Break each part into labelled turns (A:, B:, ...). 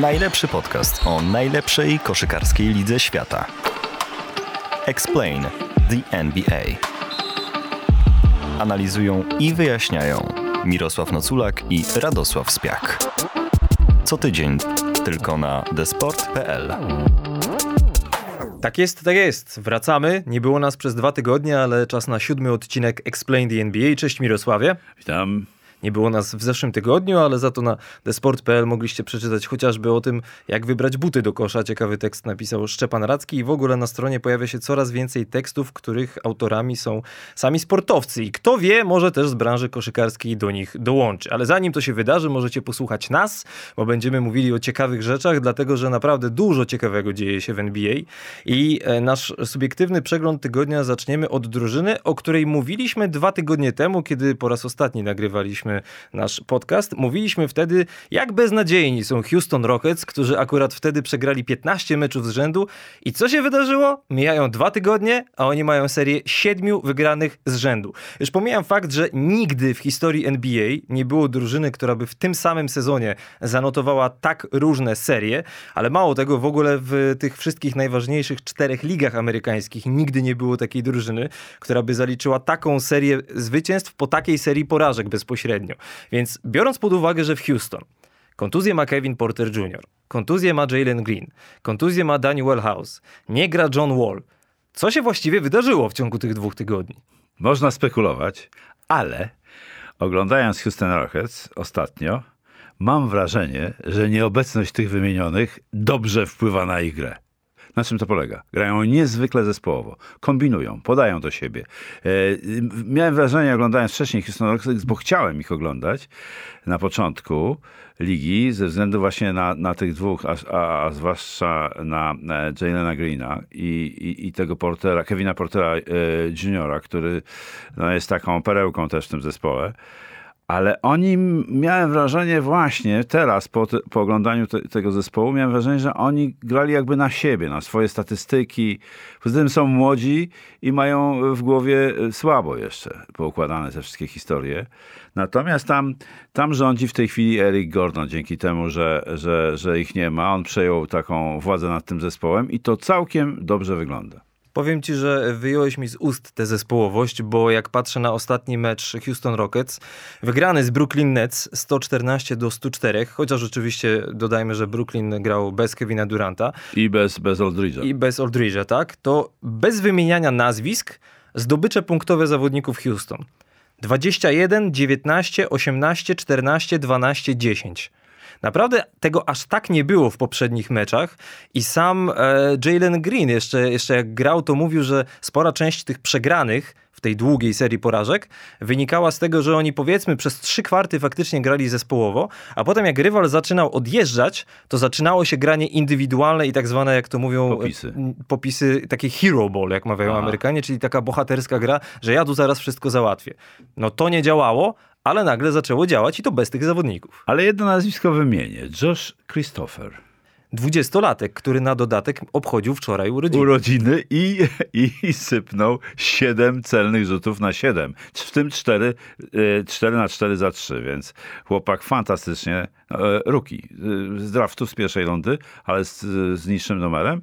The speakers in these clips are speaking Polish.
A: Najlepszy podcast o najlepszej koszykarskiej lidze świata. Explain the NBA. Analizują i wyjaśniają Mirosław Noculak i Radosław Spiak. Co tydzień tylko na desport.pl.
B: Tak jest, tak jest. Wracamy. Nie było nas przez dwa tygodnie, ale czas na siódmy odcinek Explain the NBA. Cześć Mirosławie.
C: Witam.
B: Nie było nas w zeszłym tygodniu, ale za to na thesport.pl mogliście przeczytać chociażby o tym, jak wybrać buty do kosza. Ciekawy tekst napisał Szczepan Radzki i w ogóle na stronie pojawia się coraz więcej tekstów, których autorami są sami sportowcy. I kto wie, może też z branży koszykarskiej do nich dołączy. Ale zanim to się wydarzy, możecie posłuchać nas, bo będziemy mówili o ciekawych rzeczach, dlatego że naprawdę dużo ciekawego dzieje się w NBA. I e, nasz subiektywny przegląd tygodnia zaczniemy od drużyny, o której mówiliśmy dwa tygodnie temu, kiedy po raz ostatni nagrywaliśmy nasz podcast. Mówiliśmy wtedy, jak beznadziejni są Houston Rockets, którzy akurat wtedy przegrali 15 meczów z rzędu. I co się wydarzyło? Mijają dwa tygodnie, a oni mają serię siedmiu wygranych z rzędu. Już pomijam fakt, że nigdy w historii NBA nie było drużyny, która by w tym samym sezonie zanotowała tak różne serie, ale mało tego, w ogóle w tych wszystkich najważniejszych czterech ligach amerykańskich nigdy nie było takiej drużyny, która by zaliczyła taką serię zwycięstw po takiej serii porażek bezpośrednio. Więc biorąc pod uwagę, że w Houston kontuzję ma Kevin Porter Jr., kontuzję ma Jalen Green, kontuzję ma Daniel House, nie gra John Wall. Co się właściwie wydarzyło w ciągu tych dwóch tygodni?
C: Można spekulować, ale oglądając Houston Rockets ostatnio, mam wrażenie, że nieobecność tych wymienionych dobrze wpływa na ich grę. Na czym to polega? Grają niezwykle zespołowo, kombinują, podają do siebie. E, miałem wrażenie, oglądając wcześniej Houston Rockets, bo chciałem ich oglądać na początku ligi, ze względu właśnie na, na tych dwóch, a, a, a zwłaszcza na, na Jalena Greena i, i, i, tego Portera, Kevina Portera e, Juniora, który no, jest taką perełką też w tym zespole. Ale oni, miałem wrażenie właśnie teraz, po, po oglądaniu te, tego zespołu, miałem wrażenie, że oni grali jakby na siebie, na swoje statystyki. Poza tym są młodzi i mają w głowie e, słabo jeszcze poukładane te wszystkie historie. Natomiast tam, tam rządzi w tej chwili Eric Gordon, dzięki temu, że, że, że ich nie ma. On przejął taką władzę nad tym zespołem i to całkiem dobrze wygląda.
B: Powiem ci, że wyjąłeś mi z ust tę zespołowość, bo jak patrzę na ostatni mecz Houston Rockets, wygrany z Brooklyn Nets 114 do 104, chociaż oczywiście dodajmy, że Brooklyn grał bez Kevina Duranta.
C: I bez, bez Aldridge'a.
B: I bez Aldridge'a, tak? To bez wymieniania nazwisk zdobycze punktowe zawodników Houston. 21, 19, 18, 14, 12, 10. Naprawdę tego aż tak nie było w poprzednich meczach i sam e, Jalen Green jeszcze, jeszcze jak grał, to mówił, że spora część tych przegranych w tej długiej serii porażek wynikała z tego, że oni powiedzmy przez trzy kwarty faktycznie grali zespołowo, a potem jak rywal zaczynał odjeżdżać, to zaczynało się granie indywidualne i tak zwane, jak to mówią,
C: popisy,
B: popisy takie hero ball, jak mawiają Aha. Amerykanie, czyli taka bohaterska gra, że ja tu zaraz wszystko załatwię. No to nie działało, ale nagle zaczęło działać i to bez tych zawodników.
C: Ale jedno nazwisko wymienię. Josh Christopher.
B: Dwudziestolatek, który na dodatek obchodził wczoraj urodziny.
C: Urodziny i, i sypnął siedem celnych rzutów na siedem. W tym cztery, e, cztery na cztery za trzy, więc chłopak fantastycznie, e, ruki, e, z draftu z pierwszej rundy, ale z, z niższym numerem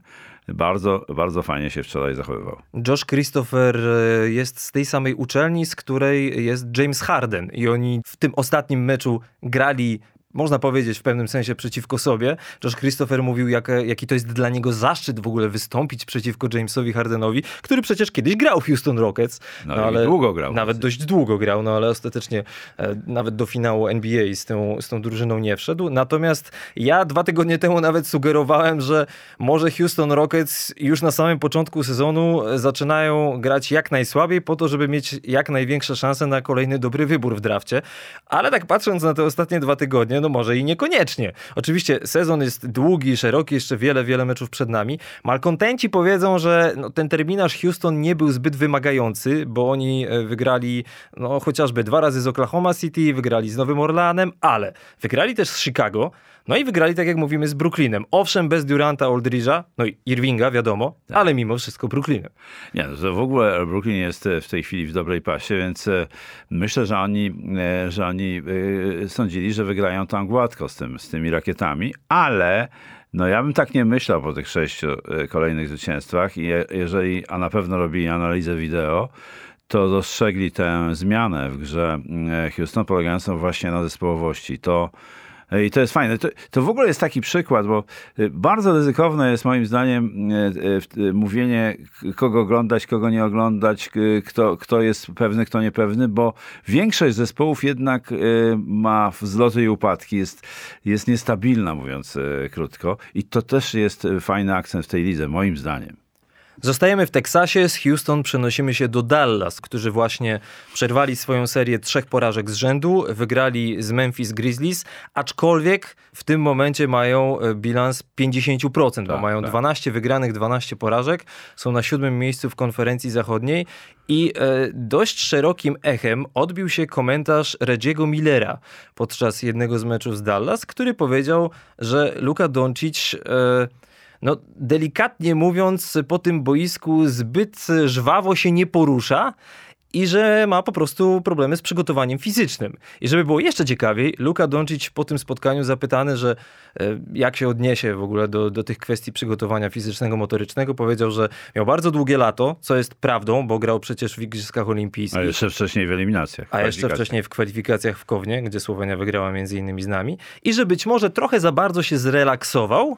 C: bardzo, bardzo fajnie się wczoraj zachowywał.
B: Josh Christopher e, jest z tej samej uczelni, z której jest James Harden i oni w tym ostatnim meczu grali można powiedzieć w pewnym sensie przeciwko sobie. Josh Christopher mówił, jak, jaki to jest dla niego zaszczyt w ogóle wystąpić przeciwko Jamesowi Hardenowi, który przecież kiedyś grał w Houston Rockets.
C: No, no ale długo grał.
B: Nawet dość długo grał, no ale ostatecznie e, nawet do finału NBA z tą, z tą drużyną nie wszedł. Natomiast ja dwa tygodnie temu nawet sugerowałem, że może Houston Rockets już na samym początku sezonu zaczynają grać jak najsłabiej po to, żeby mieć jak największe szanse na kolejny dobry wybór w drafcie. Ale tak patrząc na te ostatnie dwa tygodnie, no może i niekoniecznie. Oczywiście sezon jest długi, szeroki, jeszcze wiele, wiele meczów przed nami. Malkontenci powiedzą, że no, ten terminarz Houston nie był zbyt wymagający, bo oni e, wygrali no, chociażby dwa razy z Oklahoma City, wygrali z Nowym Orleanem, ale wygrali też z Chicago, no i wygrali, tak jak mówimy, z Brooklynem. Owszem, bez Duranta, Aldridge'a, no i Irvinga, wiadomo, tak. ale mimo wszystko Brooklynem.
C: Nie, no to w ogóle Brooklyn jest e, w tej chwili w dobrej pasie, więc e, myślę, że oni, że oni sądzili, że wygrają tam gładko z, tym, z tymi rakietami, ale no ja bym tak nie myślał po tych sześciu e, kolejnych zwycięstwach i je, jeżeli, a na pewno robili analizę wideo, to dostrzegli tę zmianę w grze e, Houston polegającą właśnie na zespołowości. To i to jest fajne. To, to, w ogóle jest taki przykład, bo y, bardzo ryzykowne jest moim zdaniem y, y, mówienie, kogo oglądać, kogo nie oglądać, kto, kto jest pewny, kto niepewny, bo większość zespołów jednak ma wzloty i upadki, jest, jest niestabilna, mówiąc krótko. I to też jest fajny akcent w tej lidze, moim zdaniem.
B: Zostajemy w Teksasie, z Houston przenosimy się do Dallas, którzy właśnie przerwali swoją serię trzech porażek z rzędu, wygrali z Memphis Grizzlies, aczkolwiek w tym momencie mają e, bilans 50%, tak, bo mają tak. 12 wygranych, 12 porażek, są na siódmym miejscu w konferencji zachodniej i e, dość szerokim echem odbił się komentarz Reggie'ego Millera podczas jednego z meczów z Dallas, który powiedział, że Luka Doncic... E, no delikatnie mówiąc, po tym boisku zbyt żwawo się nie porusza i że ma po prostu problemy z przygotowaniem fizycznym. I żeby było jeszcze ciekawiej, Luka Doncic po tym spotkaniu zapytany, że e, jak się odniesie w ogóle do, do tych kwestii przygotowania fizycznego, motorycznego, powiedział, że miał bardzo długie lato, co jest prawdą, bo grał przecież w Igrzyskach Olimpijskich.
C: A jeszcze wcześniej w eliminacjach.
B: A jeszcze wcześniej w kwalifikacjach w Kownie, gdzie Słowenia wygrała między innymi z nami. I że być może trochę za bardzo się zrelaksował,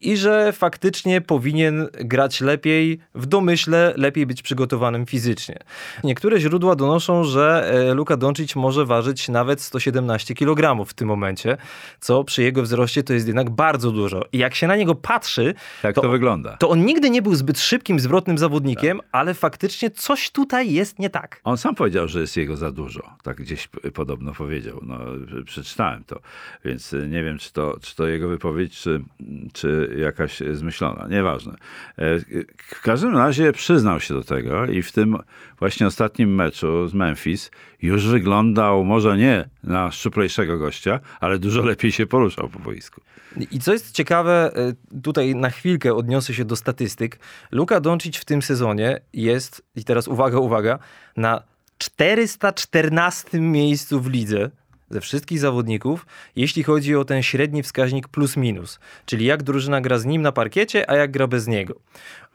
B: i że faktycznie powinien grać lepiej, w domyśle lepiej być przygotowanym fizycznie. Niektóre źródła donoszą, że e, Luka Doncic może ważyć nawet 117 kg w tym momencie, co przy jego wzroście to jest jednak bardzo dużo. I jak się na niego patrzy,
C: tak to, to wygląda.
B: To on nigdy nie był zbyt szybkim, zwrotnym zawodnikiem, tak. ale faktycznie coś tutaj jest nie tak.
C: On sam powiedział, że jest jego za dużo. Tak gdzieś podobno powiedział. No, przeczytałem to, więc nie wiem, czy to, czy to jego wypowiedź, czy, czy jakaś zmyślona, nieważne. E, w każdym razie przyznał się do tego i w tym właśnie ostatnim meczu z Memphis już wyglądał może nie na szczuplejszego gościa, ale dużo lepiej się poruszał po boisku.
B: I co jest ciekawe, e, tutaj na chwilkę odniosę się do statystyk. Luka Doncic w tym sezonie jest, i teraz uwaga, uwaga, na 414 miejscu w lidze ze wszystkich zawodników, jeśli chodzi o ten średni wskaźnik plus minus, czyli jak drużyna gra z nim na parkiecie, a jak gra bez niego.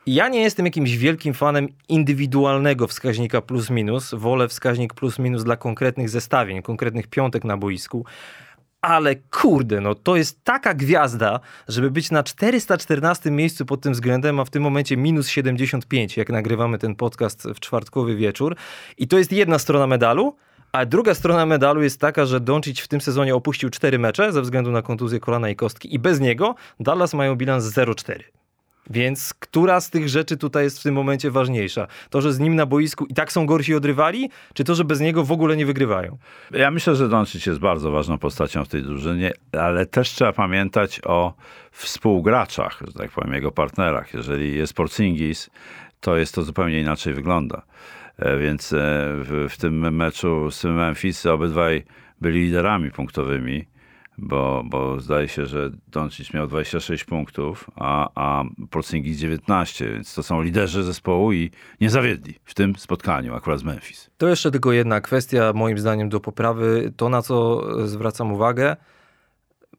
B: Ja nie jestem jakimś wielkim fanem indywidualnego wskaźnika plus minus. Wolę wskaźnik plus minus dla konkretnych zestawień, konkretnych piątek na boisku. Ale kurde, no to jest taka gwiazda, żeby być na 414 miejscu pod tym względem, a w tym momencie minus 75, jak nagrywamy ten podcast w czwartkowy wieczór. I to jest jedna strona medalu, a druga strona medalu jest taka, że Doncic w tym sezonie opuścił cztery mecze ze względu na kontuzję kolana i kostki i bez niego Dallas mają bilans 0-4. Więc która z tych rzeczy tutaj jest w tym momencie ważniejsza? To, że z nim na boisku i tak są gorsi odrywali, czy to, że bez niego w ogóle nie wygrywają?
C: Ja myślę, że Doncic jest bardzo ważną postacią w tej drużynie, ale też trzeba pamiętać o współgraczach, że tak powiem, jego partnerach. Jeżeli jest Porzingis, to jest to zupełnie inaczej wygląda. E, więc e, w, w tym meczu z Memphis obydwaj byli liderami punktowymi, bo, bo zdaje się, że Doncic miał 26 punktów, a, a Porzingis 19, więc to są liderzy zespołu i nie zawiedli w tym spotkaniu akurat z Memphis.
B: To jeszcze tylko jedna kwestia moim zdaniem do poprawy. To na co zwracam uwagę,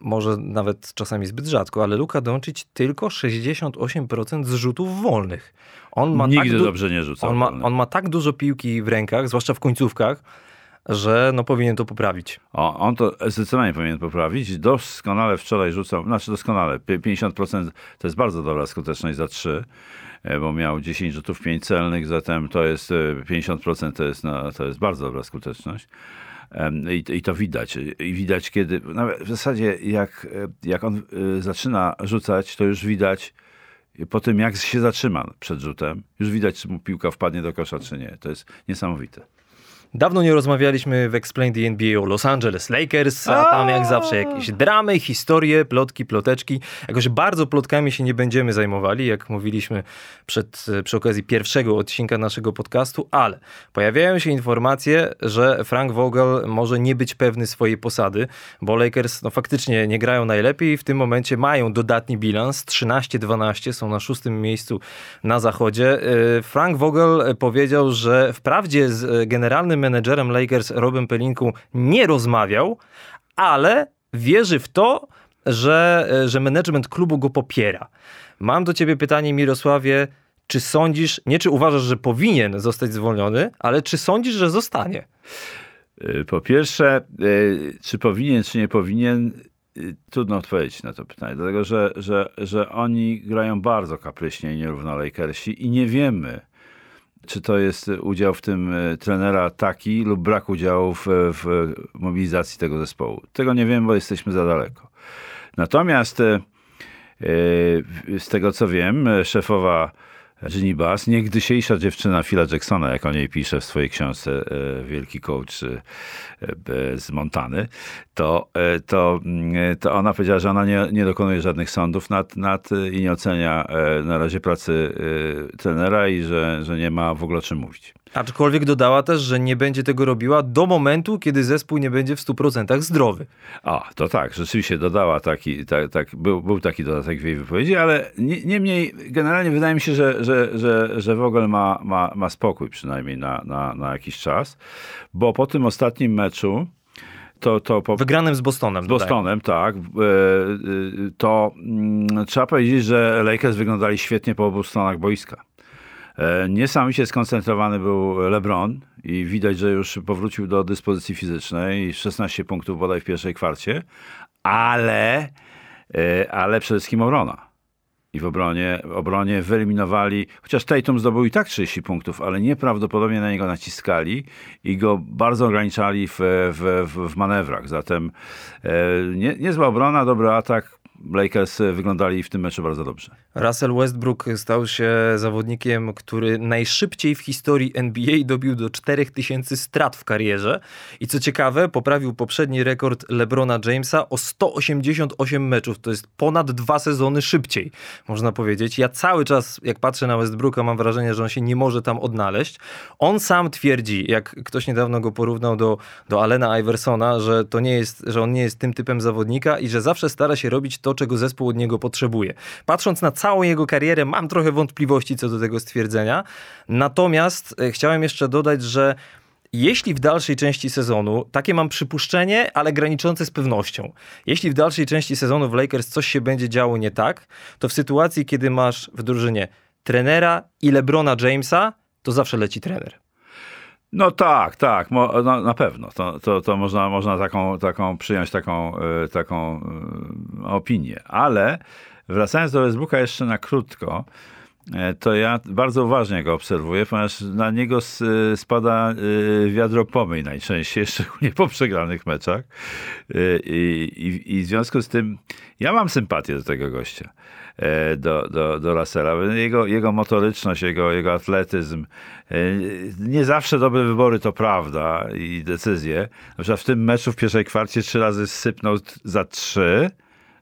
B: może nawet czasami zbyt rzadko, ale Luka Doncic tylko 68% zrzutów wolnych.
C: On ma Nigdy tak dobrze nie rzucał.
B: On ma, on ma tak dużo piłki w rękach, zwłaszcza w końcówkach, że no powinien to poprawić.
C: O, on to zdecydowanie powinien poprawić. Doskonale wczoraj rzucał, znaczy doskonale, 50% to jest bardzo dobra skuteczność za 3, e, bo miał 10 rzutów 5 celnych, zatem to jest 50% e, to jest, no, to jest bardzo dobra skuteczność. I, I, to widać. I widać, kiedy, nawet w zasadzie jak, jak on e, zaczyna rzucać, to już widać po tym, jak się zatrzyma przed rzutem, już widać, czy mu piłka wpadnie do kosza, czy nie. To jest niesamowite.
B: Dawno nie rozmawialiśmy w Explain the NBA o Los Angeles Lakers, a tam jak zawsze jakieś dramy, historie, plotki, ploteczki. Jakoś bardzo plotkami się nie będziemy zajmowali, jak mówiliśmy przed, przy okazji pierwszego odcinka naszego podcastu, ale pojawiają się informacje, że Frank Vogel może nie być pewny swojej posady, bo Lakers no, faktycznie nie grają najlepiej i w tym momencie mają dodatni bilans 13-12, są na szóstym miejscu na zachodzie. Y, Frank Vogel powiedział, że wprawdzie z generalnym menedżerem Lakers Robem Pelinku nie rozmawiał, ale wierzy w to, że, że management klubu go popiera. Mam do ciebie pytanie, Mirosławie, czy sądzisz, nie czy uważasz, że powinien zostać zwolniony, ale czy sądzisz, że zostanie?
C: Y, po pierwsze, y, czy powinien, czy nie powinien, trudno odpowiedzieć na to pytanie, dlatego że, że, że oni grają bardzo kapryśnie i nierówno Lakersi i nie wiemy, czy to jest udział w tym trenera taki lub brak udziału w, w mobilizacji tego zespołu. Tego nie wiem, bo jesteśmy za daleko. Natomiast z tego co wiem, szefowa Ginny Bass, niegdysiejsza dziewczyna Phila Jacksona, jak o niej pisze w swojej książce e, Wielki Coach e, e, z Montany, to, to, mm, to ona powiedziała, że ona nie, nie dokonuje żadnych sądów nad, nad i nie ocenia na razie pracy trenera i że, że nie ma w ogóle o czym mówić.
B: Aczkolwiek dodała też, że nie będzie tego robiła do momentu, kiedy zespół nie będzie w 100% zdrowy.
C: A, to tak, rzeczywiście dodała taki, tak, tak, był, był taki dodatek w jej wypowiedzi, ale niemniej generalnie wydaje mi się, że, że, że, że w ogóle ma, ma, ma spokój przynajmniej na, na, na jakiś czas, bo po tym ostatnim meczu to, to po...
B: Wygranym z Bostonem.
C: Z Bostonem, tak. E, e, to mm, trzeba powiedzieć, że Lakers wyglądali świetnie po obu stronach boiska. E, niesamowicie skoncentrowany był LeBron i widać, że już powrócił do dyspozycji fizycznej. 16 punktów bodaj w pierwszej kwarcie, ale, e, ale przede wszystkim obrona. I w obronie, obronie wyeliminowali, chociaż Tatum zdobył i tak 30 punktów, ale nieprawdopodobnie na niego naciskali i go bardzo ograniczali w, w, w manewrach. Zatem e, nie, niezła obrona, dobry atak, Lakers wyglądali w tym meczu bardzo dobrze.
B: Russell Westbrook stał się zawodnikiem, który najszybciej w historii NBA dobił do 4000 strat w karierze. I co ciekawe, poprawił poprzedni rekord LeBrona Jamesa o 188 meczów. To jest ponad dwa sezony szybciej, można powiedzieć. Ja cały czas, jak patrzę na Westbrooka, mam wrażenie, że on się nie może tam odnaleźć. On sam twierdzi, jak ktoś niedawno go porównał do, do Alena Iversona, że to nie jest, że on nie jest tym typem zawodnika i że zawsze stara się robić to, czego zespół od niego potrzebuje. Patrząc na całą jego karierę, mam trochę wątpliwości co do tego stwierdzenia. Natomiast e, chciałem jeszcze dodać, że jeśli w dalszej części sezonu, takie mam przypuszczenie, ale graniczące z pewnością, jeśli w dalszej części sezonu w Lakers coś się będzie działo nie tak, to w sytuacji, kiedy masz w drużynie trenera i LeBrona Jamesa, to zawsze leci trener.
C: No tak, tak, no, na pewno. To, to, to można, można taką, taką przyjąć taką, e, taką e, opinię. Ale wracając do Westbrooka jeszcze na krótko, e, to ja bardzo uważnie go obserwuję, ponieważ na niego spada wiadro pomyj najczęściej, szczególnie po przegranych meczach. I, i, I w związku z tym ja mam sympatię do tego gościa. E, do, do, do Russella. Jego, jego motoryczność, jego, jego atletyzm, e, nie zawsze dobre wybory to prawda i decyzje. Na w tym meczu w pierwszej kwarcie trzy razy sypnął za trzy,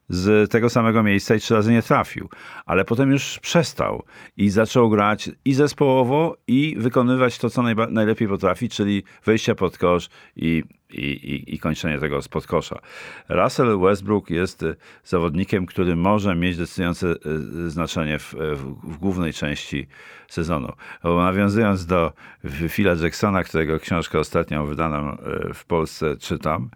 C: z tego samego miejsca i trzy razy nie trafił. Ale potem już przestał i zaczął grać i zespołowo, i wykonywać to, co najba- najlepiej potrafi, czyli wejścia pod kosz i, i, i, i kończenie tego spod kosza. Russell Westbrook jest y, zawodnikiem, który może mieć decydujące y, znaczenie w, w, w głównej części sezonu. Bo nawiązując do Phila Jacksona, którego książkę ostatnią wydaną w Polsce czytam,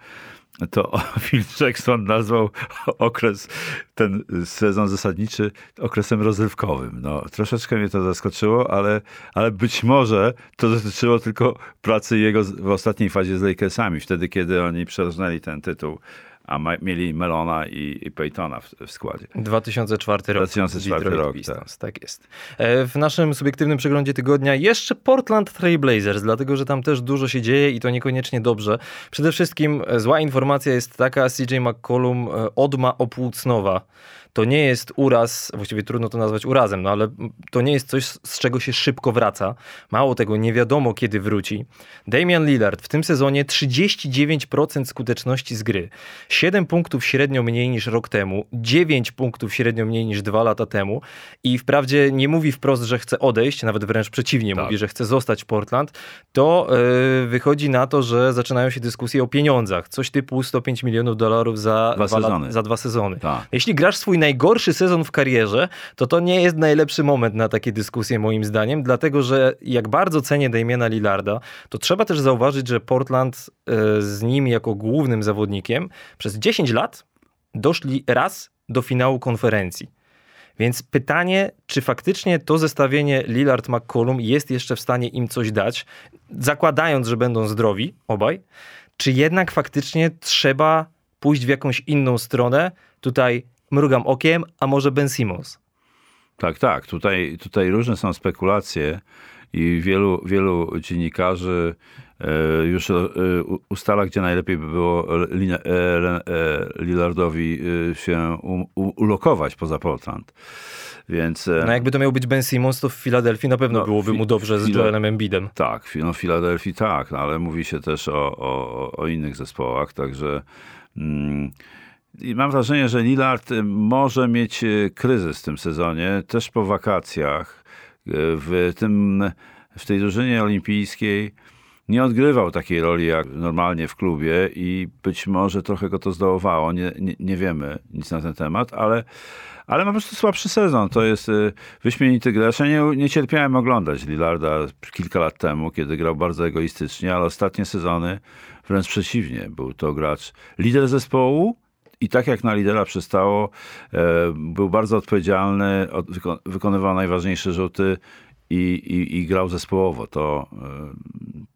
C: to Phil Jackson nazwał okres, ten sezon zasadniczy okresem rozrywkowym. No, troszeczkę mnie to zaskoczyło, ale, ale być może to dotyczyło tylko pracy jego w ostatniej fazie z Lakersami, wtedy kiedy oni przerżnęli ten tytuł a ma, mieli Melona i, i Peytona w, w, składzie.
B: 2004 rok.
C: 2004 rok,
B: Pistons, tak. tak jest. E, w naszym subiektywnym przeglądzie tygodnia jeszcze Portland Trail Blazers, dlatego że tam też dużo się dzieje i to niekoniecznie dobrze. Przede wszystkim e, zła informacja jest taka, CJ McCollum e, odma opłucnowa to nie jest uraz, właściwie trudno to nazwać urazem, no ale to nie jest coś, z czego się szybko wraca. Mało tego, nie wiadomo kiedy wróci. Damian Lillard w tym sezonie 39% skuteczności z gry, 7 punktów średnio mniej niż rok temu, 9 punktów średnio mniej niż dwa lata temu i wprawdzie nie mówi wprost, że chce odejść, nawet wręcz przeciwnie, tak. mówi, że chce zostać w Portland, to yy, wychodzi na to, że zaczynają się dyskusje o pieniądzach. Coś typu 105 milionów dolarów za
C: dwa, sezony.
B: za dwa sezony. Tak. Jeśli grasz swój najgorszy sezon w karierze, to to nie jest najlepszy moment na takie dyskusje moim zdaniem, dlatego że jak bardzo cenię Damiena Lillarda, to trzeba też zauważyć, że Portland e, z nim jako głównym zawodnikiem przez 10 lat doszli raz do finału konferencji. Więc pytanie, czy faktycznie to zestawienie Lillard-McCollum jest jeszcze w stanie im coś dać, zakładając, że będą zdrowi obaj, czy jednak faktycznie trzeba pójść w jakąś inną stronę? Tutaj mrugam okiem, a może Ben Simmons?
C: Tak, tak. Tutaj, tutaj różne są spekulacje i wielu, wielu dziennikarzy e, już e, ustala, gdzie najlepiej by było e, Lillardowi się ulokować poza Portland. Więc,
B: no jakby to miał być Ben Simmons, to w Filadelfii na pewno no, byłoby mu dobrze z Joelem Embidem.
C: Tak, no w Filadelfii tak, no, ale mówi się też o, o, o innych zespołach, także... Mm, i mam wrażenie, że Lillard może mieć kryzys w tym sezonie, też po wakacjach. W, tym, w tej drużynie olimpijskiej nie odgrywał takiej roli jak normalnie w klubie i być może trochę go to zdołowało. Nie, nie, nie wiemy nic na ten temat, ale, ale ma po prostu słabszy sezon. To jest y, wyśmienity gracz. Ja nie, nie cierpiałem oglądać Lillarda kilka lat temu, kiedy grał bardzo egoistycznie, ale ostatnie sezony wręcz przeciwnie. Był to gracz lider zespołu, i tak jak na lidera przystało, e, był bardzo odpowiedzialny, wykonywał najważniejsze rzuty i, i, i grał zespołowo. To, e,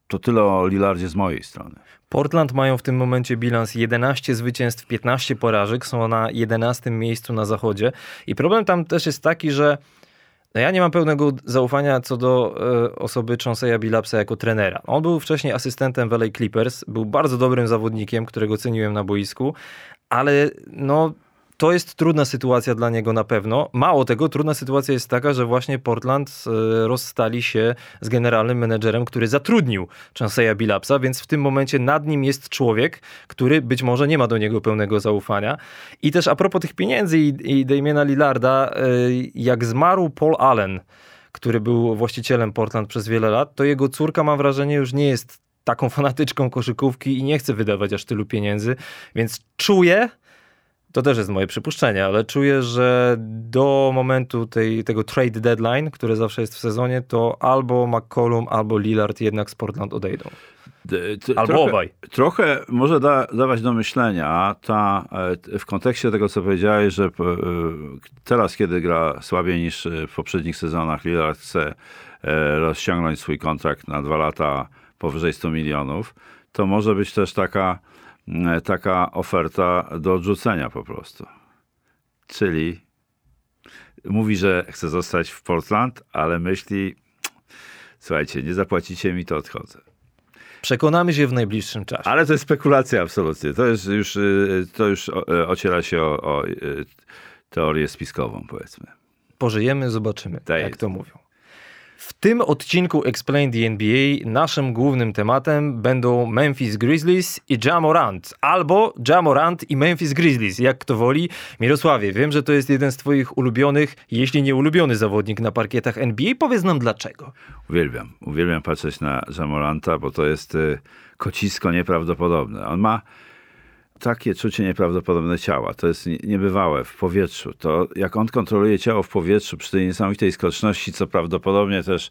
C: to tyle o Lillardzie z mojej strony.
B: Portland mają w tym momencie bilans 11 zwycięstw, 15 porażek, są na 11 miejscu na zachodzie. I problem tam też jest taki, że no ja nie mam pełnego zaufania co do e, osoby Chauncey'a Billapsa jako trenera. On był wcześniej asystentem w LA Clippers, był bardzo dobrym zawodnikiem, którego ceniłem na boisku, ale no to jest trudna sytuacja dla niego na pewno. Mało tego, trudna sytuacja jest taka, że właśnie Portland e, rozstali się z generalnym menedżerem, który zatrudnił Chanseya Billapsa, więc w tym momencie nad nim jest człowiek, który być może nie ma do niego pełnego zaufania. I też a propos tych pieniędzy i, i Damiena Lillarda, e, jak zmarł Paul Allen, który był właścicielem Portland przez wiele lat, to jego córka, mam wrażenie, już nie jest taką fanatyczką koszykówki i nie chce wydawać aż tylu pieniędzy, więc czuję, to też jest moje przypuszczenie, ale czuję, że do momentu tej, tego trade deadline, który zawsze jest w sezonie, to albo McCollum, albo Lillard jednak z Portland odejdą. Albo
C: trochę,
B: obaj.
C: Trochę może da, dawać do myślenia ta, e, w kontekście tego, co powiedziałeś, że e, teraz, kiedy gra słabiej niż w poprzednich sezonach, Lillard chce e, rozciągnąć swój kontrakt na dwa lata powyżej 100 milionów, to może być też taka, e, taka oferta do odrzucenia po prostu. Czyli mówi, że chce zostać w Portland, ale myśli, słuchajcie, nie zapłacicie mi, to odchodzę.
B: Przekonamy się w najbliższym czasie.
C: Ale to jest spekulacja absolutnie. To, jest już, e, to już e, ociera się o, o teorię spiskową, powiedzmy.
B: Pożyjemy, zobaczymy, tak jak to mówią. W tym odcinku Explain the NBA naszym głównym tematem będą Memphis Grizzlies i Jamorant, albo Jamorant i Memphis Grizzlies, jak kto woli. Mirosławie, wiem, że to jest jeden z twoich ulubionych, jeśli nie ulubiony zawodnik na parkietach NBA. Powiedz nam dlaczego.
C: Uwielbiam, uwielbiam patrzeć na Jamoranta, bo to jest y, kocisko nieprawdopodobne. On ma takie czucie nieprawdopodobne ciała. To jest niebywałe w powietrzu. To jak on kontroluje ciało w powietrzu przy tej niesamowitej skoczności, co prawdopodobnie też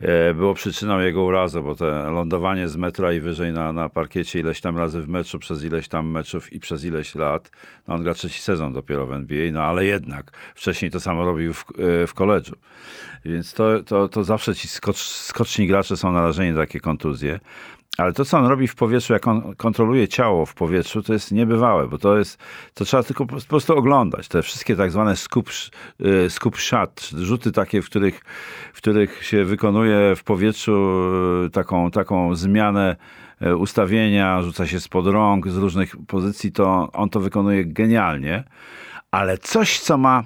C: e, było przyczyną jego urazu, bo to lądowanie z metra i wyżej na, na parkiecie ileś tam razy w meczu, przez ileś tam meczów i przez ileś lat. No on gra trzeci sezon dopiero w NBA, no ale jednak wcześniej to samo robił w, e, w koledżu. Więc to, to, to zawsze ci skocz, skoczni gracze są narażeni na takie kontuzje. Ale to, co on robi w powietrzu, jak on kontroluje ciało w powietrzu, to jest niebywałe, bo to jest, to trzeba tylko po prostu oglądać. Te wszystkie tak zwane y, scoop shot, rzuty takie, w których, w których się wykonuje w powietrzu y, taką, taką zmianę y, ustawienia, rzuca się spod rąk z różnych pozycji, to on to wykonuje genialnie. Ale coś, co ma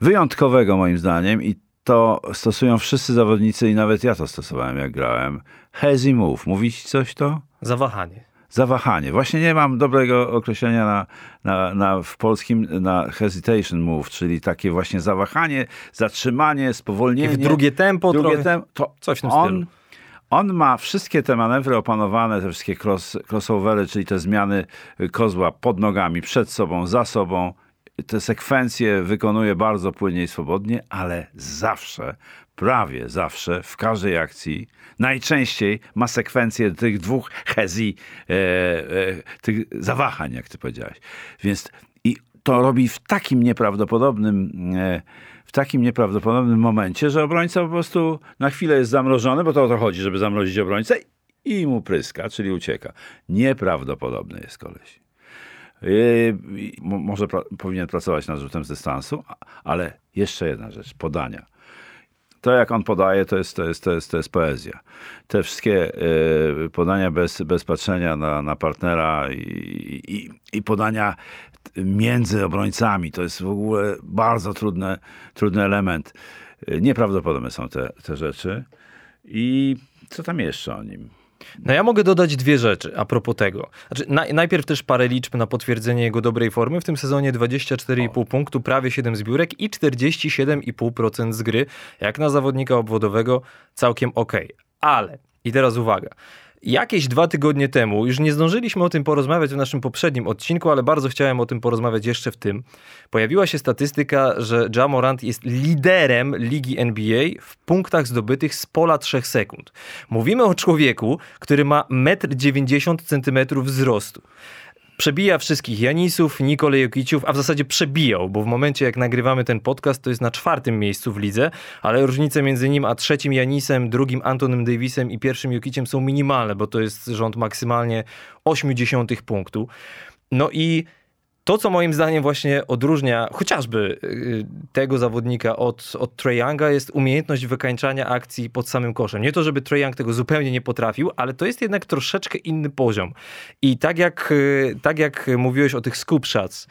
C: wyjątkowego moim zdaniem i to stosują wszyscy zawodnicy i nawet ja to stosowałem jak grałem. Hazy move. Mówić coś to?
B: Zawahanie.
C: Zawahanie. Właśnie nie mam dobrego określenia na, na, na, w polskim na hesitation move, czyli takie właśnie zawahanie, zatrzymanie, spowolnienie.
B: W drugie tempo
C: drugie tem to
B: Coś w tym
C: on,
B: stylu.
C: On ma wszystkie te manewry opanowane, te wszystkie cross, crossovery, czyli te zmiany kozła pod nogami, przed sobą, za sobą te sekwencje wykonuje bardzo płynnie i swobodnie, ale zawsze, prawie zawsze, w każdej akcji, najczęściej ma sekwencję tych dwóch hezji, e, e, tych zawahań, jak ty powiedziałeś. Więc i to robi w takim nieprawdopodobnym e, w takim nieprawdopodobnym momencie, że obrońca po prostu na chwilę jest zamrożony, bo to o to chodzi, żeby zamrozić obrońcę i mu pryska, czyli ucieka. Nieprawdopodobny jest koleś. Yy, może pra powinien pracować nad rzutem z dystansu, ale jeszcze jedna rzecz, podania. To, jak on podaje, to jest, to jest, to jest, to jest poezja. Te wszystkie yy, podania bez, bez patrzenia na, na partnera i, i, i podania między obrońcami, to jest w ogóle bardzo trudny, trudny element. Yy, nieprawdopodobne są te, te rzeczy. I co tam jeszcze o nim?
B: No ja mogę dodać dwie rzeczy a propos tego. Znaczy, na, najpierw też parę liczb na potwierdzenie jego dobrej formy. W tym sezonie 24,5 punktu, prawie 7 zbiórek i 47,5% z gry. Jak na zawodnika obwodowego całkiem ok. Ale, i teraz uwaga, Jakieś dwa tygodnie temu, już nie zdążyliśmy o tym porozmawiać w naszym poprzednim odcinku, ale bardzo chciałem o tym porozmawiać jeszcze w tym. Pojawiła się statystyka, że Jamorant jest liderem ligi NBA w punktach zdobytych z pola 3 sekund. Mówimy o człowieku, który ma 1,90 m wzrostu przebija wszystkich Janisów, Nikolaj Jokiciów, a w zasadzie przebijał, bo w momencie jak nagrywamy ten podcast, to jest na czwartym miejscu w lidze, ale różnice między nim a trzecim Janisem, drugim Antonym Davisem i pierwszym Jokiciem są minimalne, bo to jest rząd maksymalnie 80 punktu. No i to, co moim zdaniem właśnie odróżnia chociażby y, tego zawodnika od, od Trae Younga, jest umiejętność wykańczania akcji pod samym koszem. Nie to, żeby Trae Young tego zupełnie nie potrafił, ale to jest jednak troszeczkę inny poziom. I tak jak, y, tak jak mówiłeś o tych scoop shots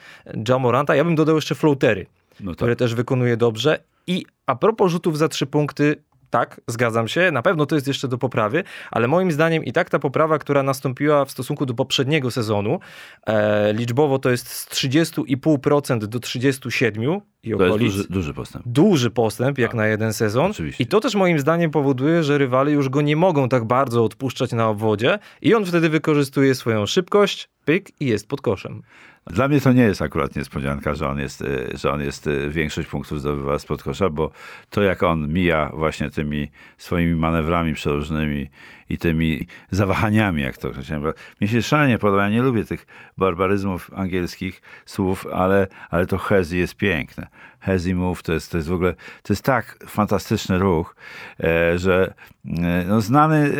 B: Jamoranta, ja bym dodał jeszcze floatery, no tak. które też wykonuje dobrze. I a propos rzutów za trzy punkty, tak, zgadzam się, na pewno to jest jeszcze do poprawy, ale moim zdaniem i tak ta poprawa, która nastąpiła w stosunku do poprzedniego sezonu, e, liczbowo to jest z 30,5% do 37% i okolic.
C: To jest duży, duży postęp.
B: Duży postęp, jak tak. na jeden sezon. Oczywiście. I to też moim zdaniem powoduje, że rywale już go nie mogą tak bardzo odpuszczać na obwodzie i on wtedy wykorzystuje swoją szybkość, pyk i jest pod koszem.
C: Dla mnie to nie jest akurat niespodzianka, że on jest, y, że on jest y, większość punktów zdobywa z kosza, bo to jak on mija właśnie tymi swoimi manewrami przeróżnymi i tymi zawahaniami, jak to chciałem. Mnie się szalenie podoba, ja nie lubię tych barbaryzmów angielskich słów, ale, ale to Hezi jest piękne. Hezi Move to jest, to jest w ogóle, to jest tak fantastyczny ruch, e, że e, no, znany e,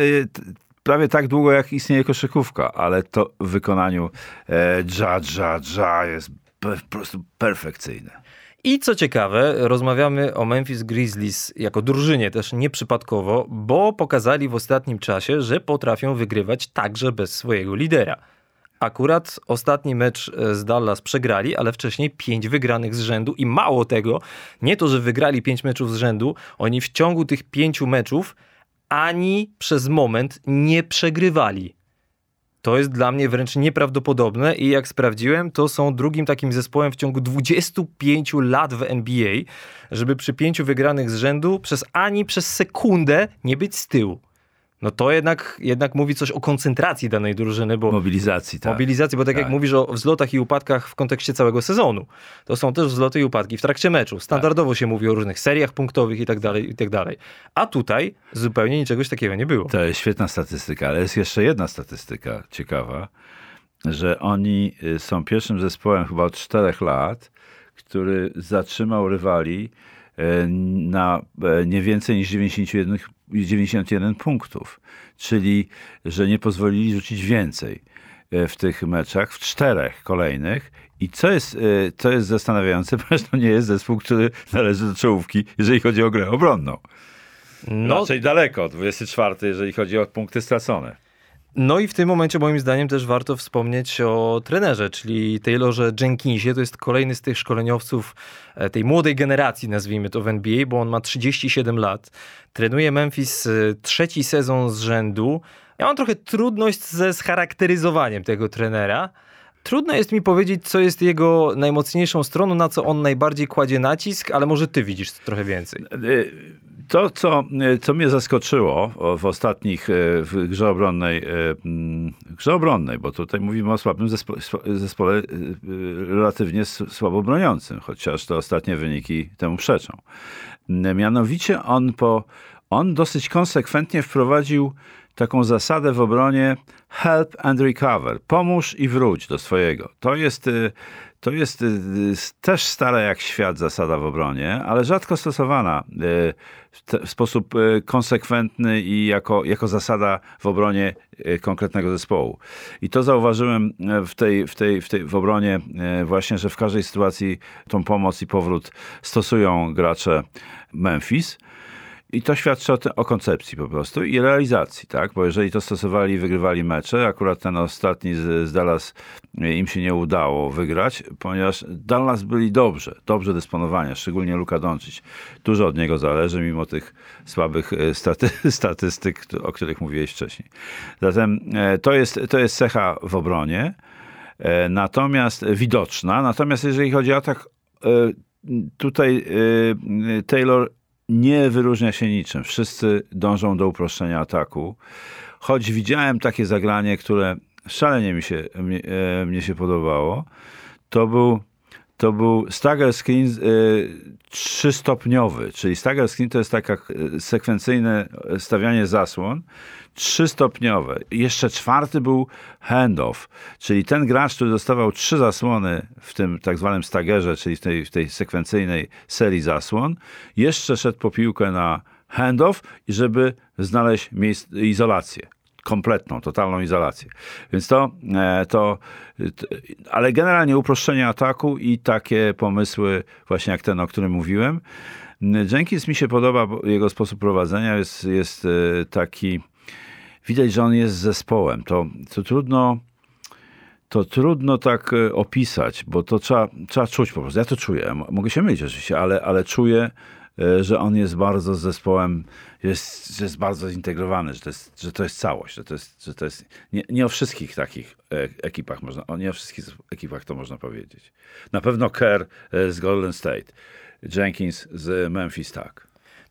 C: prawie tak długo, jak istnieje koszykówka, ale to w wykonaniu dża, dża, dża jest po prostu perfekcyjne.
B: I co ciekawe, rozmawiamy o Memphis Grizzlies jako drużynie też nieprzypadkowo, bo pokazali w ostatnim czasie, że potrafią wygrywać także bez swojego lidera. Akurat ostatni mecz e, z Dallas przegrali, ale wcześniej pięć wygranych z rzędu i mało tego, nie to, że wygrali pięć meczów z rzędu, oni w ciągu tych pięciu meczów ani przez moment nie przegrywali. To jest dla mnie wręcz nieprawdopodobne i jak sprawdziłem, to są drugim takim zespołem w ciągu 25 lat w NBA, żeby przy pięciu wygranych z rzędu przez ani przez sekundę nie być z tyłu no to jednak, jednak mówi coś o koncentracji danej drużyny. Bo,
C: mobilizacji, tak.
B: Mobilizacji, bo tak, tak, jak mówisz o wzlotach i upadkach w kontekście całego sezonu, to są też wzloty i upadki w trakcie meczu. Standardowo tak. się mówi o różnych seriach punktowych i tak dalej, i tak dalej. A tutaj zupełnie niczegoś takiego nie było.
C: To jest świetna statystyka, ale jest jeszcze jedna statystyka ciekawa, że oni y, są pierwszym zespołem chyba od czterech lat, który zatrzymał rywali na y, nie więcej niż 91 91 punktów, czyli że nie pozwolili rzucić więcej e, w tych meczach, w czterech kolejnych. I co jest, e, co jest zastanawiające, ponieważ to nie jest zespół, który należy do czołówki, jeżeli chodzi o grę obronną. No, Raczej daleko, 24, jeżeli chodzi o punkty stracone.
B: No i w tym momencie moim zdaniem też warto wspomnieć o trenerze, czyli Taylorze Jenkinsie. To jest kolejny z tych szkoleniowców e, tej młodej generacji, nazwijmy to w NBA, bo on ma 37 lat. Trenuje Memphis e, trzeci sezon z rzędu. Ja mam trochę trudność ze scharakteryzowaniem tego trenera. Trudno jest mi powiedzieć, co jest jego najmocniejszą stroną, na co on najbardziej kładzie nacisk, ale może ty widzisz trochę więcej. E,
C: To, co, co mnie zaskoczyło w ostatnich, w grze obronnej, mm, grze obronnej, bo tutaj mówimy o słabym zespole, zespole relatywnie słabo broniącym, chociaż te ostatnie wyniki temu przeczą. Mianowicie on po, on dosyć konsekwentnie wprowadził taką zasadę w obronie help and recover. Pomóż i wróć do swojego. To jest, to jest y, też stara jak świat zasada w obronie, ale rzadko stosowana y, w sposób konsekwentny i jako, jako zasada w obronie konkretnego zespołu. I to zauważyłem w tej, w tej, w tej w obronie właśnie, że w każdej sytuacji tą pomoc i powrót stosują gracze Memphis. I to świadczy o, te, o, koncepcji po prostu i realizacji, tak? Bo jeżeli to stosowali, wygrywali mecze, akurat ten ostatni z, z Dallas e, im się nie udało wygrać, ponieważ Dallas byli dobrze, dobrze dysponowani, szczególnie Luka Doncic. Dużo od niego zależy, mimo tych słabych e, staty, statystyk, o których mówiłeś wcześniej. Zatem e, to jest, to jest cecha w obronie, natomiast widoczna. Natomiast jeżeli chodzi o atak, tutaj Taylor nie wyróżnia się niczym. Wszyscy dążą do uproszczenia ataku. Choć widziałem takie zagranie, które szalenie mi się, mnie, e, mnie się podobało, to był, to był stagger screen y, trzystopniowy, czyli stagger screen to jest takie e, sekwencyjne stawianie zasłon, trzystopniowe. Jeszcze czwarty był handoff, czyli ten gracz, który dostawał trzy zasłony w tym tak zwanym stagerze, czyli w tej, w tej sekwencyjnej serii zasłon, jeszcze szedł po piłkę na handoff, żeby znaleźć miejsce, izolację kompletną, totalną izolację. Więc to, e, to, ale generalnie uproszczenie ataku i takie pomysły, właśnie jak ten, o którym mówiłem. Jenkins mi się podoba, jego sposób prowadzenia jest, jest e, taki widać, że on jest zespołem. To, to trudno to trudno tak e, opisać, bo to trzeba, trzeba czuć po prostu. Ja to czuję. Mogę się mylić oczywiście, ale, ale czuję, e, że on jest bardzo z zespołem, jest, jest bardzo zintegrowany, że to jest, że to jest całość, że to jest, że to jest nie, nie o wszystkich takich e, ekipach można, nie o wszystkich ekipach to można powiedzieć. Na pewno Kerr z Golden State, Jenkins z Memphis tak.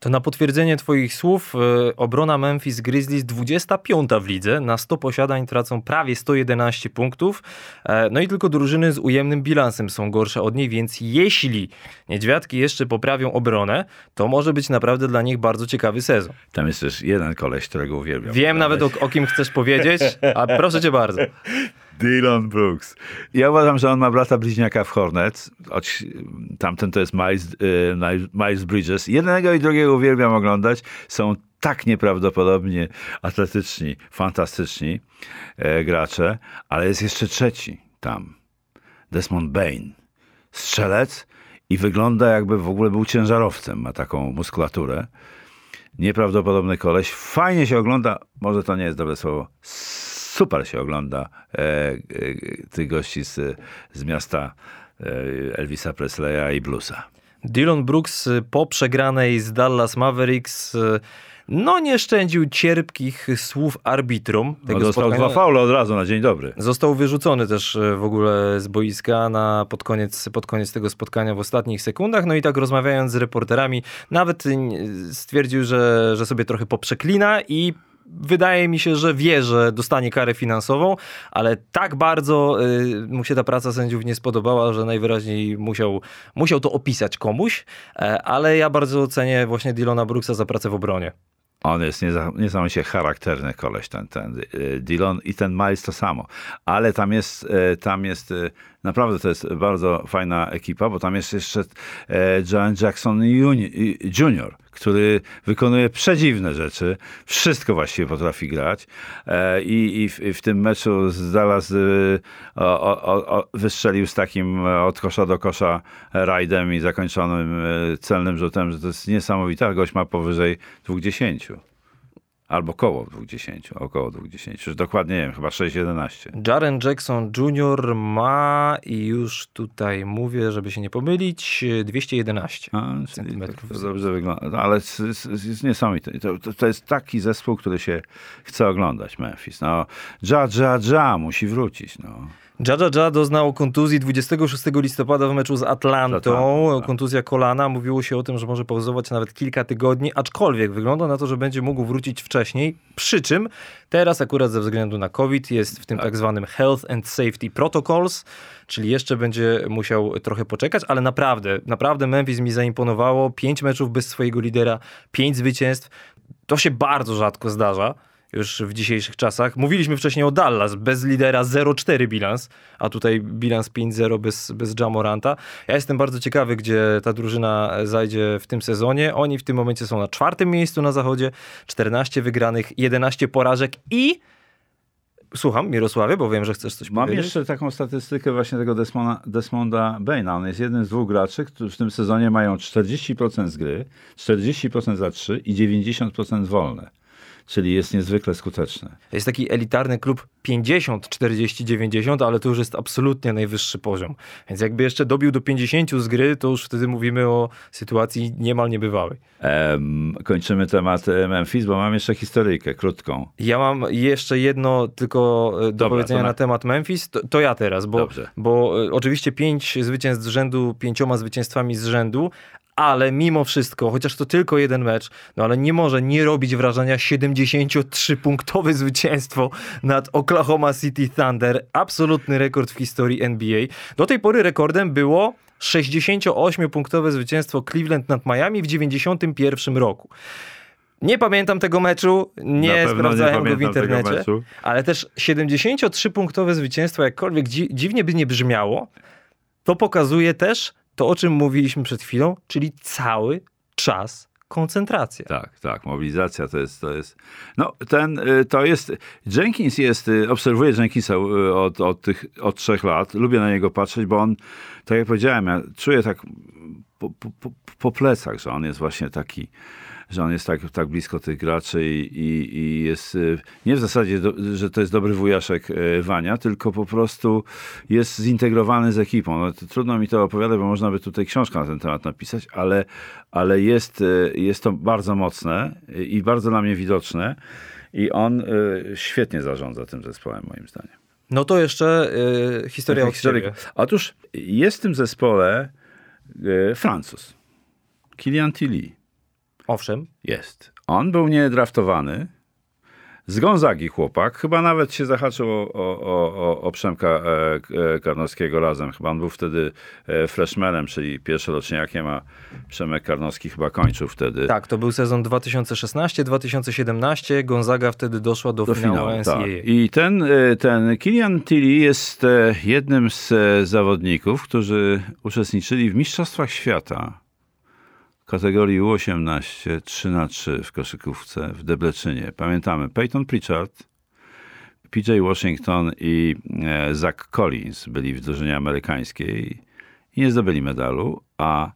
B: To na potwierdzenie Twoich słów e, obrona Memphis Grizzlies 25 w lidze. Na 100 posiadań tracą prawie 111 punktów. E, no i tylko drużyny z ujemnym bilansem są gorsze od niej, więc jeśli Niedźwiadki jeszcze poprawią obronę, to może być naprawdę dla nich bardzo ciekawy sezon.
C: Tam jest też jeden koleś, którego uwielbiam.
B: Wiem nawet o, o kim chcesz powiedzieć, a proszę cię bardzo.
C: Dylan Brooks. Ja uważam, że on ma brata bliźniaka w Hornets. Tamten to jest Miles, y, Miles Bridges. Jednego i drugiego uwielbiam oglądać. Są tak nieprawdopodobnie atletyczni, fantastyczni e, gracze, ale jest jeszcze trzeci tam. Desmond Bain. Strzelec i wygląda jakby w ogóle był ciężarowcem. Ma taką muskulaturę. Nieprawdopodobny koleś. Fajnie się ogląda, może to nie jest dobre słowo, super się ogląda e, e, tych gości z, z miasta e, Elvisa Presleya i bluesa.
B: Dylan Brooks po przegranej z Dallas Mavericks no nie szczędził cierpkich słów arbitrum.
C: Tego no, dostał spotkania. dwa faule od razu na dzień dobry.
B: Został wyrzucony też w ogóle z boiska na, pod, koniec, pod koniec tego spotkania w ostatnich sekundach. No i tak rozmawiając z reporterami, nawet stwierdził, że, że sobie trochę poprzeklina i wydaje mi się, że wie, że dostanie karę finansową, ale tak bardzo y, mu się ta praca sędziów nie spodobała, że najwyraźniej musiał, musiał to opisać komuś, e, ale ja bardzo cenię właśnie Dylona Brooksa za pracę w obronie.
C: On jest niesamowicie charakterny koleś, ten, ten y, Dillon i ten Miles to samo. Ale tam jest, y, tam jest Naprawdę to jest bardzo fajna ekipa, bo tam jest jeszcze e, John Jackson Jr., który wykonuje przedziwne rzeczy. Wszystko właściwie potrafi grać. E, I, i, w, i w tym meczu z Dallas e, o, o, o, wystrzelił z takim od kosza do kosza rajdem i zakończonym celnym rzutem, że to jest niesamowite. Gość ma powyżej 20. Albo koło 20, około 20. Już dokładnie nie wiem, chyba 6,11.
B: Jaren Jackson Jr. ma i już tutaj mówię, żeby się nie pomylić, 211 A, centymetrów.
C: To dobrze wygląda, no, ale jest, jest niesamowite. To, to, jest taki zespół, który się chce oglądać, Memphis. No, ja, ja, ja musi wrócić. No.
B: Jaja Ja doznał kontuzji 26 listopada w meczu z Atlantą.
C: Atlantą, tak.
B: Kontuzja kolana. Mówiło się o tym, że może pauzować nawet kilka tygodni, aczkolwiek wygląda na to, że będzie mógł wrócić wcześniej. Przy czym teraz akurat ze względu na COVID jest w tym tak, zwanym Health and Safety Protocols, czyli jeszcze będzie musiał trochę poczekać, ale naprawdę, naprawdę Memphis mi zaimponowało. Pięć meczów bez swojego lidera, pięć zwycięstw. To się bardzo rzadko zdarza już w dzisiejszych czasach. Mówiliśmy wcześniej o Dallas, bez lidera 0-4 bilans, a tutaj bilans 5-0 bez, bez Jamoranta. Ja jestem bardzo ciekawy, gdzie ta drużyna zajdzie w tym sezonie. Oni w tym momencie są na czwartym miejscu na zachodzie, 14 wygranych, 11 porażek i Słucham, Mirosławie, bo wiem, że chcesz coś
C: Mam
B: powiedzieć.
C: jeszcze taką statystykę właśnie tego Desmonda, Desmonda Baina. On jest jednym z dwóch graczy, którzy w tym sezonie mają 40% z gry, 40% za 3 i 90% wolne czyli jest niezwykle skuteczny.
B: Jest taki elitarny klub 50, 40, 90, ale to już jest absolutnie najwyższy poziom. Więc jakby jeszcze dobił do 50 z gry, to już wtedy mówimy o sytuacji niemal niebywałej.
C: Um, kończymy temat e, Memphis, bo mam jeszcze historyjkę krótką.
B: Ja mam jeszcze jedno tylko e, do Dobra, powiedzenia na... na... temat Memphis. To, to ja teraz, bo, bo e, oczywiście pięć zwycięstw z rzędu, pięcioma zwycięstwami z rzędu, ale mimo wszystko, chociaż to tylko jeden mecz, no ale nie może nie robić wrażenia 73-punktowe zwycięstwo nad Oklahoma City Thunder. Absolutny rekord w historii NBA. Do tej pory rekordem było 68-punktowe zwycięstwo Cleveland nad Miami w 91 roku. Nie pamiętam tego meczu, nie sprawdzałem nie go w internecie, ale też 73-punktowe zwycięstwo, jakkolwiek dziwnie by nie brzmiało, to pokazuje też, to, o czym mówiliśmy przed chwilą, czyli cały czas koncentracja.
C: Tak, tak, mobilizacja to jest, to jest, no ten, y, to jest, Jenkins jest, y, obserwuję Jenkinsa y, od, od tych, od trzech lat, lubię na niego patrzeć, bo on, tak jak powiedziałem, ja czuję tak po, po, po plecach, że on jest właśnie taki, że on jest tak, tak blisko tych graczy i, i, i jest y, nie w zasadzie, do, że to jest dobry wujaszek y, Wania, tylko po prostu jest zintegrowany z ekipą. No, trudno mi to opowiadać, bo można by tutaj książkę na ten temat napisać, ale, ale jest, y, jest to bardzo mocne i bardzo dla mnie widoczne i on świetnie zarządza tym zespołem moim zdaniem.
B: No to jeszcze y, historia od
C: Otóż jest w tym zespole y, Francuz. Kilian Tilly.
B: Owszem.
C: Jest. On był niedraftowany. Z Gonzagi chłopak, chyba nawet się zahaczył o, o, o, o Przemka e, e, Karnowskiego razem. Chyba on był wtedy e, freshmanem, czyli pierwszoroczniakiem, a Przemek Karnowski chyba kończył wtedy.
B: Tak, to był sezon 2016-2017. Gonzaga wtedy doszła do, do finału, finału. Tak.
C: I ten, ten Kilian Tilly jest jednym z zawodników, którzy uczestniczyli w Mistrzostwach Świata kategorii U18 3 na 3 w koszykówce w Debleczynie. Pamiętamy Peyton Pritchard, PJ Washington i e, Zach Collins byli w drużynie amerykańskiej i nie zdobyli medalu, a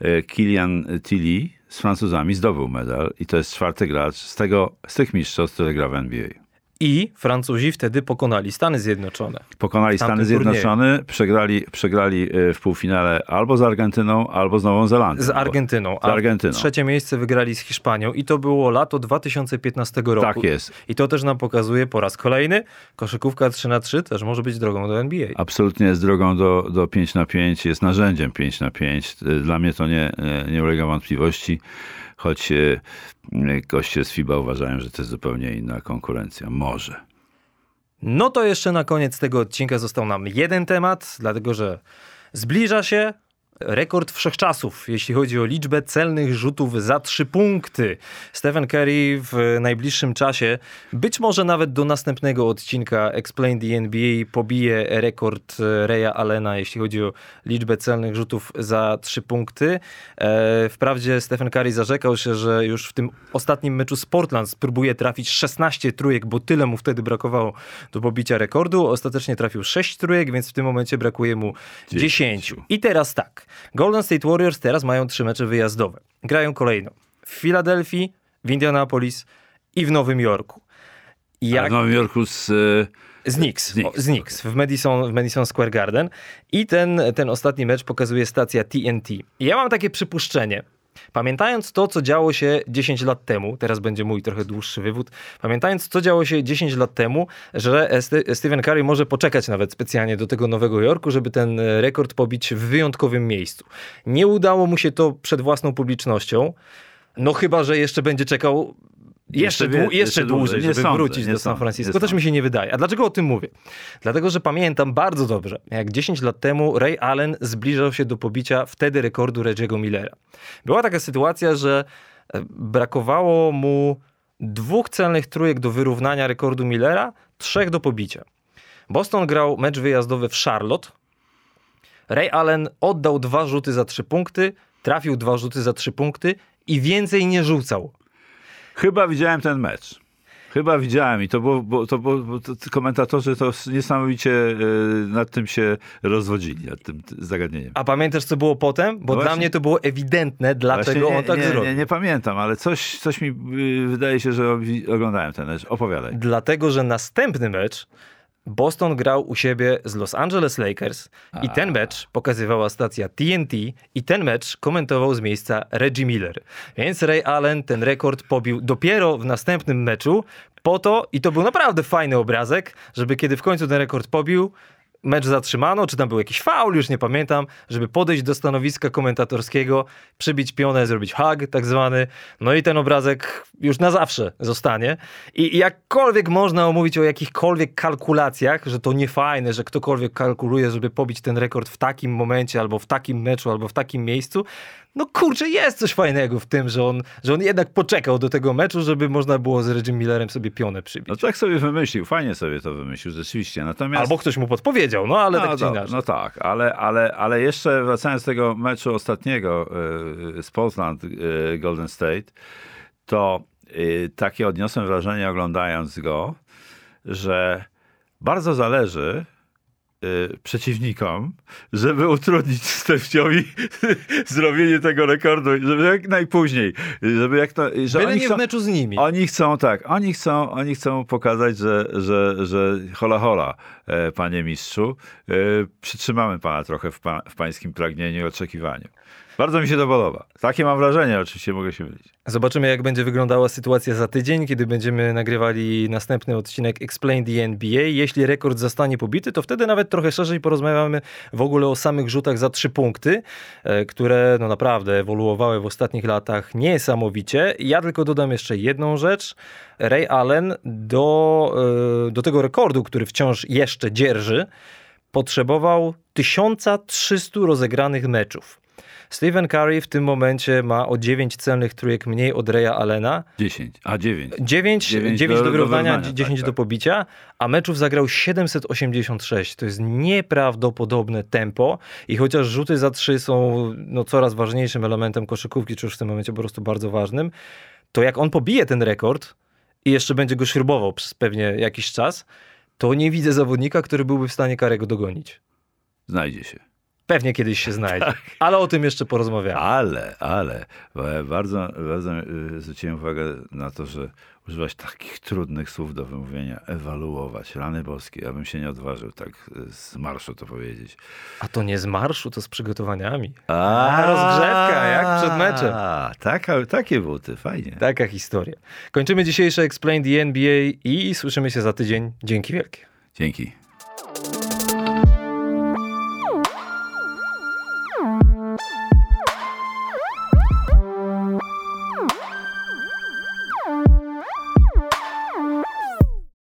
C: e, Kilian Tilly z Francuzami zdobył medal i to jest czwarty gracz z, tego, z tych mistrzostw, który gra w NBA.
B: I Francuzi wtedy pokonali Stany Zjednoczone.
C: Pokonali Stany Zjednoczone, przegrali, przegrali e, w półfinale albo z Argentyną, albo z Nową Zelandią.
B: Z Argentyną.
C: Z Argentyną.
B: trzecie miejsce wygrali z Hiszpanią i to było lato 2015 roku.
C: Tak jest.
B: I to też nam pokazuje po raz kolejny, koszykówka 3 na 3 też może być drogą do NBA.
C: Absolutnie jest drogą do, do 5 na 5 jest narzędziem 5 na 5 Dla mnie to nie, nie ulega wątpliwości choć e, goście z FIBA uważają, że to jest zupełnie inna konkurencja. Może.
B: No to jeszcze na koniec tego odcinka został nam jeden temat, dlatego że zbliża się rekord wszechczasów, jeśli chodzi o liczbę celnych rzutów za trzy punkty. Stephen Curry w najbliższym czasie, być może nawet do następnego odcinka Explain the NBA pobije rekord Reya Allena, jeśli chodzi o liczbę celnych rzutów za trzy punkty. E, wprawdzie Stephen Curry zarzekał się, że już w tym ostatnim meczu z Portland spróbuje trafić 16 trójek, bo tyle mu wtedy brakowało do pobicia rekordu. Ostatecznie trafił 6 trójek, więc w tym momencie brakuje mu 10. 10. I teraz tak. Golden State Warriors teraz mają trzy mecze wyjazdowe. Grają kolejno w Filadelfii, w Indianapolis i w Nowym Jorku.
C: Jak... w Nowym Jorku z...
B: Z Knicks, z Knicks, z Knicks w, Madison, w Madison Square Garden. I ten, ten ostatni mecz pokazuje stacja TNT. I ja mam takie przypuszczenie, Pamiętając to, co działo się 10 lat temu, teraz będzie mój trochę dłuższy wywód, pamiętając, co działo się 10 lat temu, że Ste- Stephen Curry może poczekać nawet specjalnie do tego Nowego Jorku, żeby ten rekord pobić w wyjątkowym miejscu. Nie udało mu się to przed własną publicznością, no chyba, że jeszcze będzie czekał jeszcze, dłu- jeszcze,
C: jeszcze
B: dłużej, żeby
C: sądzę,
B: wrócić do San Francisco.
C: nie
B: Też mi się nie wydaje. A dlaczego o tym mówię? Dlatego, że pamiętam bardzo dobrze, jak 10 lat temu Ray Allen zbliżał się do pobicia wtedy rekordu Reggie'ego Millera. Była taka sytuacja, że e, brakowało mu dwóch celnych trójek do wyrównania rekordu Millera, trzech do pobicia. Boston grał mecz wyjazdowy w Charlotte. Ray Allen oddał dwa rzuty za trzy punkty, trafił dwa rzuty za trzy punkty i więcej nie rzucał.
C: Chyba widziałem ten mecz. Chyba widziałem i to było, bo, to bo to, komentatorzy to niesamowicie e, nad tym się rozwodzili, nad tym zagadnieniem.
B: A pamiętasz, co było potem? Bo
C: Właśnie-
B: dla mnie to było ewidentne, dlaczego
C: Właśnie
B: on tak
C: nie,
B: zrobił.
C: Nie, nie pamiętam, ale coś, coś mi y, wydaje się, że oglądałem ten mecz. Opowiadaj.
B: Dlatego, że następny mecz Boston grał u siebie z Los Angeles Lakers i ten mecz pokazywała stacja TNT i ten mecz komentował z miejsca Reggie Miller. Więc Ray Allen ten rekord pobił dopiero w następnym meczu po to, i to był naprawdę fajny obrazek, żeby kiedy w końcu ten rekord pobił, mecz zatrzymano, czy tam był jakiś faul, już nie pamiętam, żeby podejść do stanowiska komentatorskiego, przybić pionę, zrobić hug tak zwany, no i ten obrazek już na zawsze zostanie. I jakkolwiek można omówić o jakichkolwiek kalkulacjach, że to nie fajne, że ktokolwiek kalkuluje, żeby pobić ten rekord w takim momencie, albo w takim meczu, albo w takim miejscu, no kurczę, jest coś fajnego w tym, że on, że on jednak poczekał do tego meczu, żeby można było z Reggie Millerem sobie pionę przybić.
C: No tak sobie wymyślił, fajnie sobie to wymyślił, rzeczywiście. Natomiast...
B: Albo ktoś mu podpowiedział, no ale
C: no,
B: tak czy inaczej.
C: no tak, ale, ale, ale jeszcze wracając do tego meczu ostatniego y, z Portland y, Golden State, to y, takie odniosłem wrażenie oglądając go, że bardzo zależy y, przeciwnikom, żeby utrudnić Stefciowi zrobienie tego rekordu, żeby jak najpóźniej, żeby jak to, że
B: Byle nie
C: chcą,
B: w meczu z nimi.
C: oni chcą tak, oni chcą, oni chcą pokazać, że, że, że hola hola, e, panie mistrzu, e, przytrzymamy pana trochę w, pa, w pańskim pragnieniu i oczekiwaniu. Bardzo mi się to podoba. Takie mam wrażenie, oczywiście mogę się mylić.
B: Zobaczymy, jak będzie wyglądała sytuacja za tydzień, kiedy będziemy nagrywali następny odcinek Explain the NBA. Jeśli rekord zostanie pobity, to wtedy nawet trochę szerzej porozmawiamy w ogóle o samych rzutach za trzy punkty, e, które no naprawdę ewoluowały w ostatnich latach niesamowicie. Ja tylko dodam jeszcze jedną rzecz. Ray Allen do, e, do tego rekordu, który wciąż jeszcze dzierży, potrzebował 1300 rozegranych meczów. Stephen Curry w tym momencie ma o 9 celnych trójek mniej od Raya Allena.
C: 10, a 9.
B: 9, 9,
C: Dziewięć
B: do,
C: do
B: wyrównania,
C: wyrównania,
B: 10
C: tak,
B: do
C: tak.
B: pobicia, a meczów zagrał 786. To jest nieprawdopodobne tempo i chociaż rzuty za trzy są no, coraz ważniejszym elementem koszykówki, czy już w tym momencie po prostu bardzo ważnym, to jak on pobije ten rekord i jeszcze będzie go śrubował przez pewnie jakiś czas, to nie widzę zawodnika, który byłby w stanie Karego dogonić.
C: Znajdzie się.
B: Pewnie kiedyś się znajdzie,
C: Tak.
B: ale o tym jeszcze porozmawiamy.
C: Ale, ale, e, bardzo, bardzo y, zwróciłem uwagę na to, że używać takich trudnych słów do wymówienia, ewaluować, rany boskie. Ja bym się nie odważył tak y, z marszu to powiedzieć.
B: A to nie z marszu, to z przygotowaniami. A, rozgrzewka, jak przed meczem.
C: Taka, takie buty, fajnie.
B: Taka historia. Kończymy dzisiejsze Explain the NBA i słyszymy się za tydzień. Dzięki wielkie.
C: Dzięki.